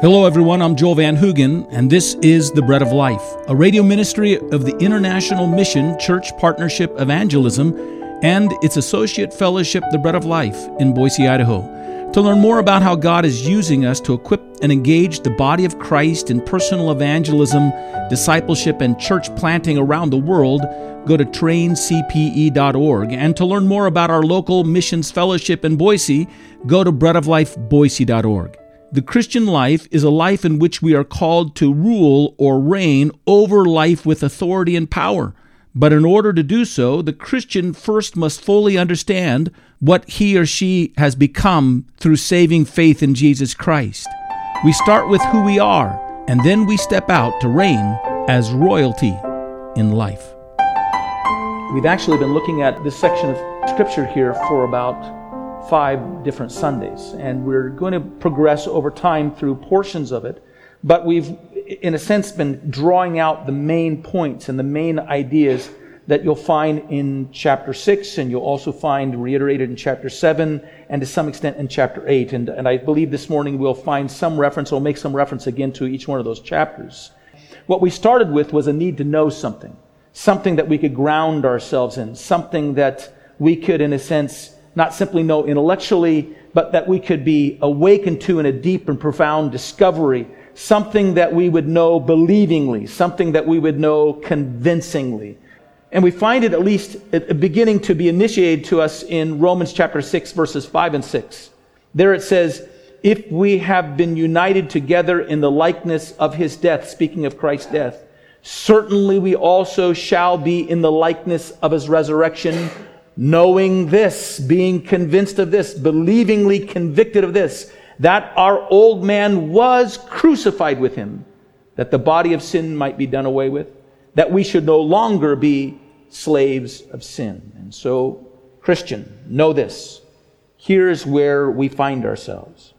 Hello, everyone. I'm Joel Van Hoogen, and this is The Bread of Life, a radio ministry of the International Mission Church Partnership Evangelism and its associate fellowship, The Bread of Life, in Boise, Idaho. To learn more about how God is using us to equip and engage the body of Christ in personal evangelism, discipleship, and church planting around the world, go to traincpe.org. And to learn more about our local missions fellowship in Boise, go to breadoflifeboise.org. The Christian life is a life in which we are called to rule or reign over life with authority and power. But in order to do so, the Christian first must fully understand what he or she has become through saving faith in Jesus Christ. We start with who we are, and then we step out to reign as royalty in life. We've actually been looking at this section of Scripture here for about five different Sundays. And we're going to progress over time through portions of it. But we've, in a sense, been drawing out the main points and the main ideas that you'll find in chapter 6, and you'll also find reiterated in chapter 7, and to some extent in chapter 8. And, and I believe this morning we'll find some reference, or make some reference again to each one of those chapters. What we started with was a need to know something, something that we could ground ourselves in, something that we could, in a sense, not simply know intellectually, but that we could be awakened to in a deep and profound discovery, something that we would know believingly, something that we would know convincingly. And we find it at least beginning to be initiated to us in Romans chapter 6, verses 5 and 6. There it says, If we have been united together in the likeness of his death, speaking of Christ's death, certainly we also shall be in the likeness of his resurrection knowing this, being convinced of this, believingly convicted of this, that our old man was crucified with him, that the body of sin might be done away with, that we should no longer be slaves of sin. And so, Christian, know this. Here's where we find ourselves.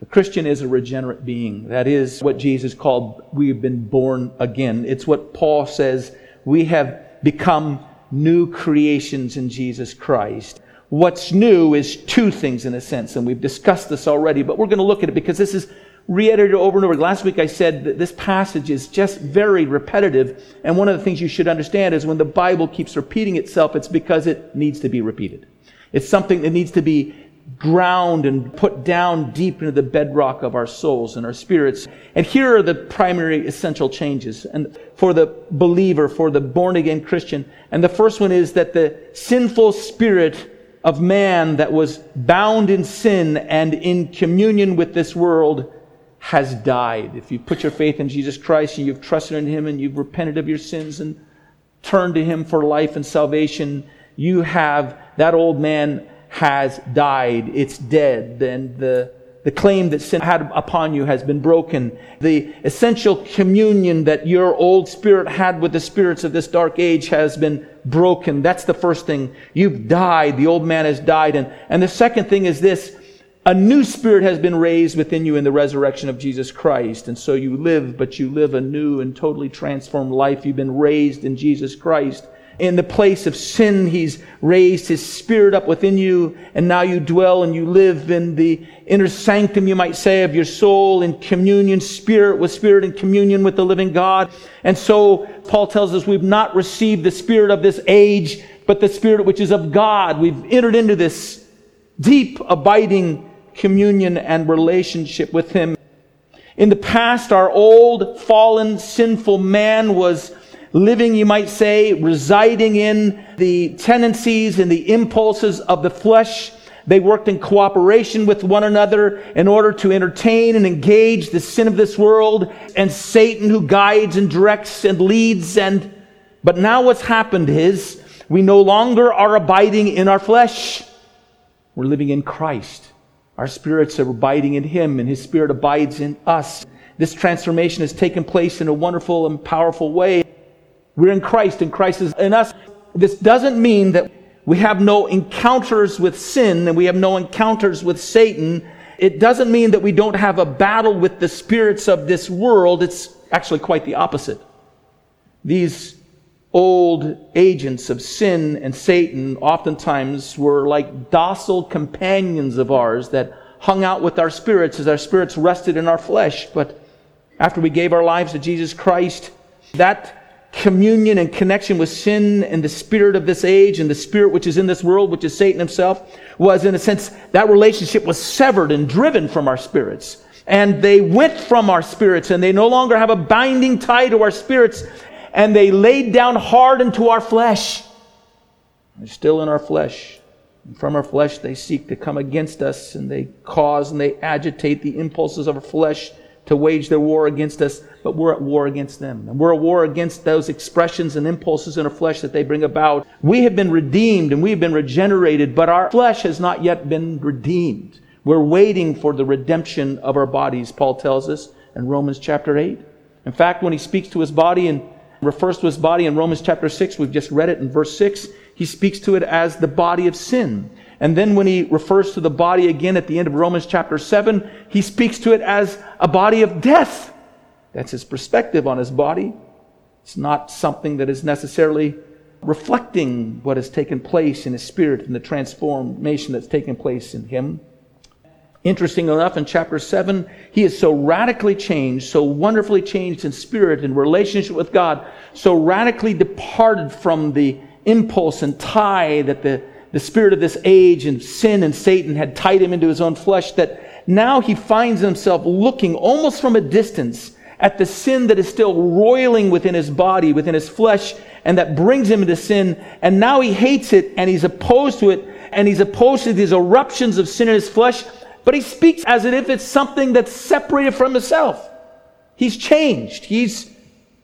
The Christian is a regenerate being. That is what Jesus called we have been born again. It's what Paul says we have become new creations in Jesus Christ. What's new is two things in a sense, and we've discussed this already, but we're going to look at it because this is reiterated over and over. Last week I said that this passage is just very repetitive, and one of the things you should understand is when the Bible keeps repeating itself, it's because it needs to be repeated. It's something that needs to be ground and put down deep into the bedrock of our souls and our spirits. And here are the primary essential changes and for the believer, for the born again Christian. And the first one is that the sinful spirit of man that was bound in sin and in communion with this world has died. If you put your faith in Jesus Christ and you've trusted in Him and you've repented of your sins and turned to Him for life and salvation, you have that old man has died. It's dead. And the, the claim that sin had upon you has been broken. The essential communion that your old spirit had with the spirits of this dark age has been broken. That's the first thing. You've died. The old man has died. And, and the second thing is this. A new spirit has been raised within you in the resurrection of Jesus Christ. And so you live, but you live a new and totally transformed life. You've been raised in Jesus Christ in the place of sin. He's raised his spirit up within you, and now you dwell and you live in the inner sanctum, you might say, of your soul in communion, spirit with spirit in communion with the living God. And so Paul tells us we've not received the spirit of this age, but the spirit which is of God. We've entered into this deep, abiding communion and relationship with him. In the past, our old, fallen, sinful man was living, you might say, residing in the tendencies and the impulses of the flesh. They worked in cooperation with one another in order to entertain and engage the sin of this world and Satan who guides and directs and leads. And, but now what's happened is we no longer are abiding in our flesh. We're living in Christ. Our spirits are abiding in Him and His Spirit abides in us. This transformation has taken place in a wonderful and powerful way. We're in Christ and Christ is in us. This doesn't mean that we have no encounters with sin and we have no encounters with Satan. It doesn't mean that we don't have a battle with the spirits of this world. It's actually quite the opposite. These old agents of sin and Satan oftentimes were like docile companions of ours that hung out with our spirits as our spirits rested in our flesh. But after we gave our lives to Jesus Christ, that communion and connection with sin and the spirit of this age and the spirit which is in this world, which is Satan himself, was in a sense, that relationship was severed and driven from our spirits. And they went from our spirits and they no longer have a binding tie to our spirits and they laid down hard into our flesh. They're still in our flesh. And from our flesh, they seek to come against us and they cause and they agitate the impulses of our flesh to wage their war against us, but we're at war against them. And we're at war against those expressions and impulses in our flesh that they bring about. We have been redeemed and we have been regenerated, but our flesh has not yet been redeemed. We're waiting for the redemption of our bodies, Paul tells us in Romans chapter 8. In fact, when he speaks to his body and refers to his body in Romans chapter 6, we've just read it in verse 6, he speaks to it as the body of sin. And then when he refers to the body again at the end of Romans chapter 7, he speaks to it as a body of death. That's his perspective on his body. It's not something that is necessarily reflecting what has taken place in his spirit and the transformation that's taken place in him. Interesting enough, in chapter 7, he is so radically changed, so wonderfully changed in spirit and relationship with God, so radically departed from the impulse and tie that the the spirit of this age and sin and Satan had tied him into his own flesh that now he finds himself looking almost from a distance at the sin that is still roiling within his body, within his flesh, and that brings him into sin. And now he hates it and he's opposed to it and he's opposed to these eruptions of sin in his flesh, but he speaks as if it's something that's separated from himself. He's changed. He's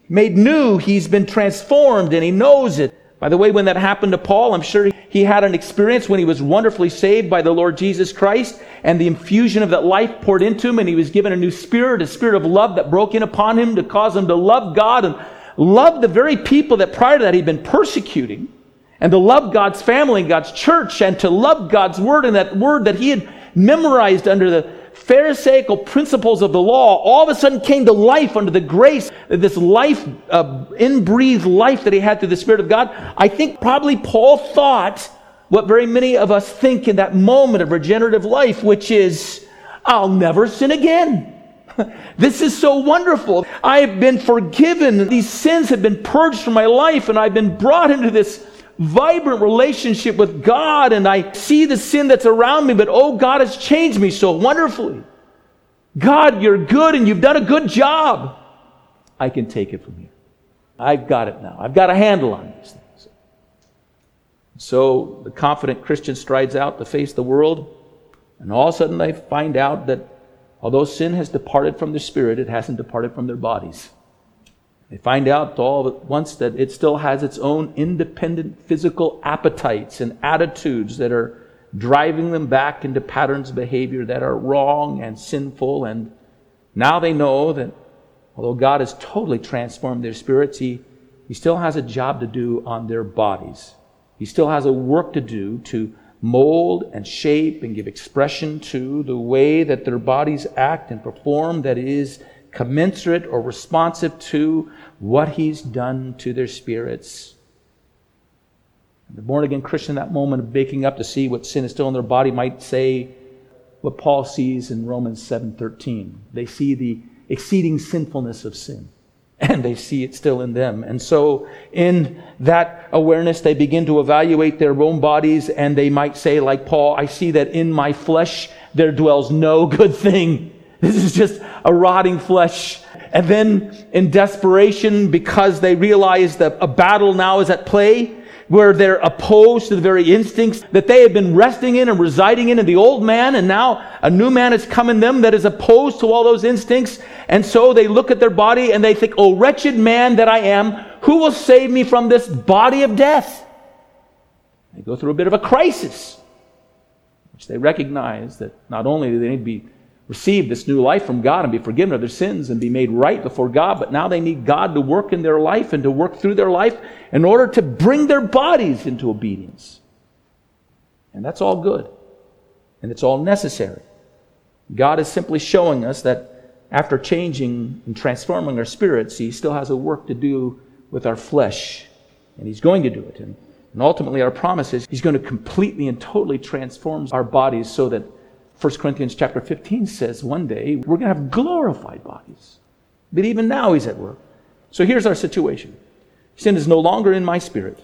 made new. He's been transformed and he knows it. By the way, when that happened to Paul, I'm sure he had an experience when he was wonderfully saved by the Lord Jesus Christ and the infusion of that life poured into him, and he was given a new spirit, a spirit of love that broke in upon him to cause him to love God and love the very people that prior to that he'd been persecuting, and to love God's family and God's church, and to love God's word and that word that he had memorized under the Pharisaical principles of the law all of a sudden came to life under the grace, this life, uh, inbreathed life that he had through the Spirit of God. I think probably Paul thought what very many of us think in that moment of regenerative life, which is, I'll never sin again. This is so wonderful. I have been forgiven. These sins have been purged from my life, and I've been brought into this vibrant relationship with God and I see the sin that's around me, but oh, God has changed me so wonderfully. God, you're good and you've done a good job. I can take it from here. I've got it now. I've got a handle on these things. So the confident Christian strides out to face the world, and all of a sudden they find out that although sin has departed from their spirit, it hasn't departed from their bodies. They find out all at once that it still has its own independent physical appetites and attitudes that are driving them back into patterns of behavior that are wrong and sinful. And now they know that although God has totally transformed their spirits, He, he still has a job to do on their bodies. He still has a work to do to mold and shape and give expression to the way that their bodies act and perform that is commensurate or responsive to what he's done to their spirits. The born again Christian, that moment of waking up to see what sin is still in their body, might say what Paul sees in Romans 7:13. They see the exceeding sinfulness of sin, and they see it still in them. And so, in that awareness, they begin to evaluate their own bodies, and they might say, like Paul, I see that in my flesh there dwells no good thing. This is just a rotting flesh. And then in desperation, because they realize that a battle now is at play, where they're opposed to the very instincts that they have been resting in and residing in in the old man, and now a new man has come in them that is opposed to all those instincts. And so they look at their body and they think, Oh, wretched man that I am, who will save me from this body of death? They go through a bit of a crisis, which they recognize that not only do they need to be receive this new life from God and be forgiven of their sins and be made right before God, but now they need God to work in their life and to work through their life in order to bring their bodies into obedience. And that's all good. And it's all necessary. God is simply showing us that after changing and transforming our spirits, He still has a work to do with our flesh. And He's going to do it. And, and ultimately, our promise is He's going to completely and totally transform our bodies so that 1 Corinthians chapter 15 says one day we're going to have glorified bodies. But even now he's at work. So here's our situation sin is no longer in my spirit.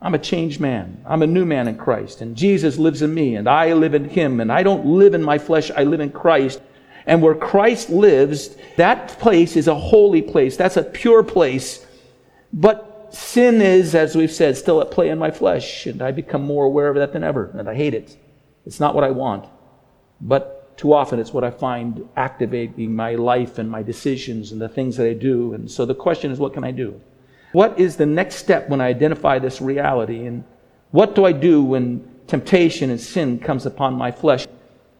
I'm a changed man. I'm a new man in Christ. And Jesus lives in me, and I live in him. And I don't live in my flesh, I live in Christ. And where Christ lives, that place is a holy place. That's a pure place. But sin is, as we've said, still at play in my flesh. And I become more aware of that than ever. And I hate it. It's not what I want. But too often it's what I find activating my life and my decisions and the things that I do. And so the question is, what can I do? What is the next step when I identify this reality? And what do I do when temptation and sin comes upon my flesh?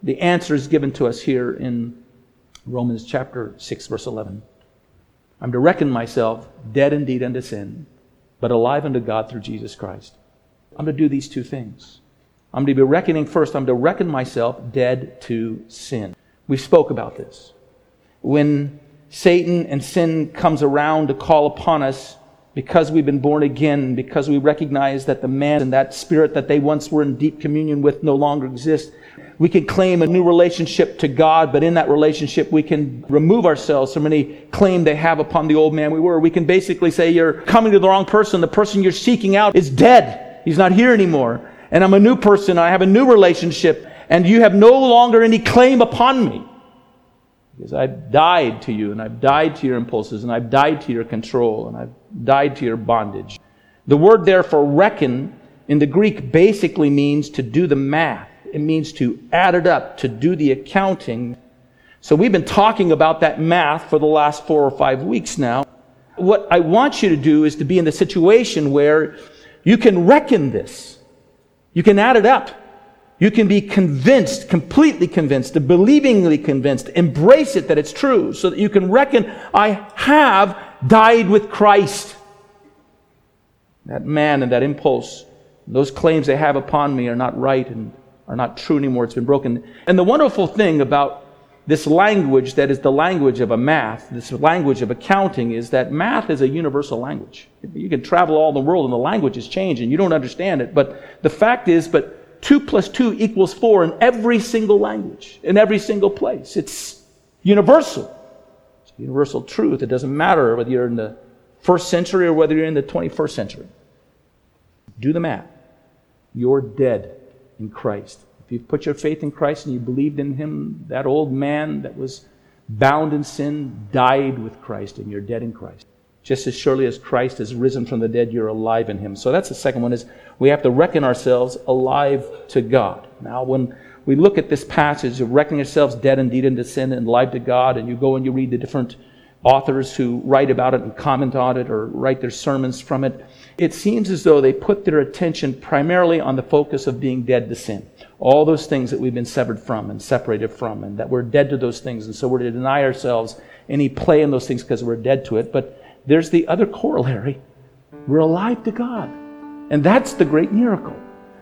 The answer is given to us here in Romans chapter 6, verse 11. I'm to reckon myself dead indeed unto sin, but alive unto God through Jesus Christ. I'm to do these two things. I'm to be reckoning first, I'm to reckon myself dead to sin. We spoke about this. When Satan and sin comes around to call upon us, because we've been born again, because we recognize that the man and that spirit that they once were in deep communion with no longer exists, we can claim a new relationship to God, but in that relationship, we can remove ourselves from any claim they have upon the old man we were. We can basically say, You're coming to the wrong person. The person you're seeking out is dead. He's not here anymore. And I'm a new person. I have a new relationship. And you have no longer any claim upon me. Because I've died to you, and I've died to your impulses, and I've died to your control, and I've died to your bondage. The word therefore, reckon in the Greek basically means to do the math. It means to add it up, to do the accounting. So we've been talking about that math for the last four or five weeks now. What I want you to do is to be in the situation where you can reckon this. You can add it up. You can be convinced, completely convinced, believingly convinced, embrace it that it's true, so that you can reckon, I have died with Christ. That man and that impulse, those claims they have upon me are not right and are not true anymore. It's been broken. And the wonderful thing about this language that is the language of a math, this language of accounting, is that math is a universal language. You can travel all the world and the languages change and you don't understand it. But the fact is, but 2 plus 2 equals 4 in every single language, in every single place. It's universal. It's universal truth. It doesn't matter whether you're in the first century or whether you're in the 21st century. Do the math. You're dead in Christ. You've put your faith in Christ and you believed in Him, that old man that was bound in sin died with Christ and you're dead in Christ. Just as surely as Christ has risen from the dead, you're alive in Him. So that's the second one is we have to reckon ourselves alive to God. Now, when we look at this passage of reckoning yourselves dead indeed into sin and alive to God, and you go and you read the different authors who write about it and comment on it or write their sermons from it, it seems as though they put their attention primarily on the focus of being dead to sin. All those things that we've been severed from and separated from, and that we're dead to those things, and so we're to deny ourselves any play in those things because we're dead to it. But there's the other corollary we're alive to God. And that's the great miracle.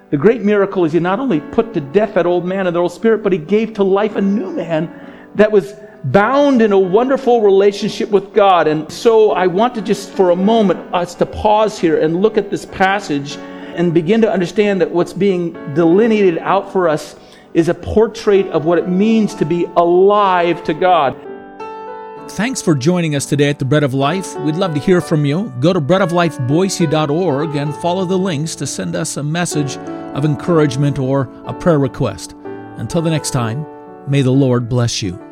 The great miracle is He not only put to death that old man and the old spirit, but He gave to life a new man that was bound in a wonderful relationship with God. And so I want to just for a moment us to pause here and look at this passage and begin to understand that what's being delineated out for us is a portrait of what it means to be alive to God. Thanks for joining us today at the Bread of Life. We'd love to hear from you. Go to breadoflifeboise.org and follow the links to send us a message of encouragement or a prayer request. Until the next time, may the Lord bless you.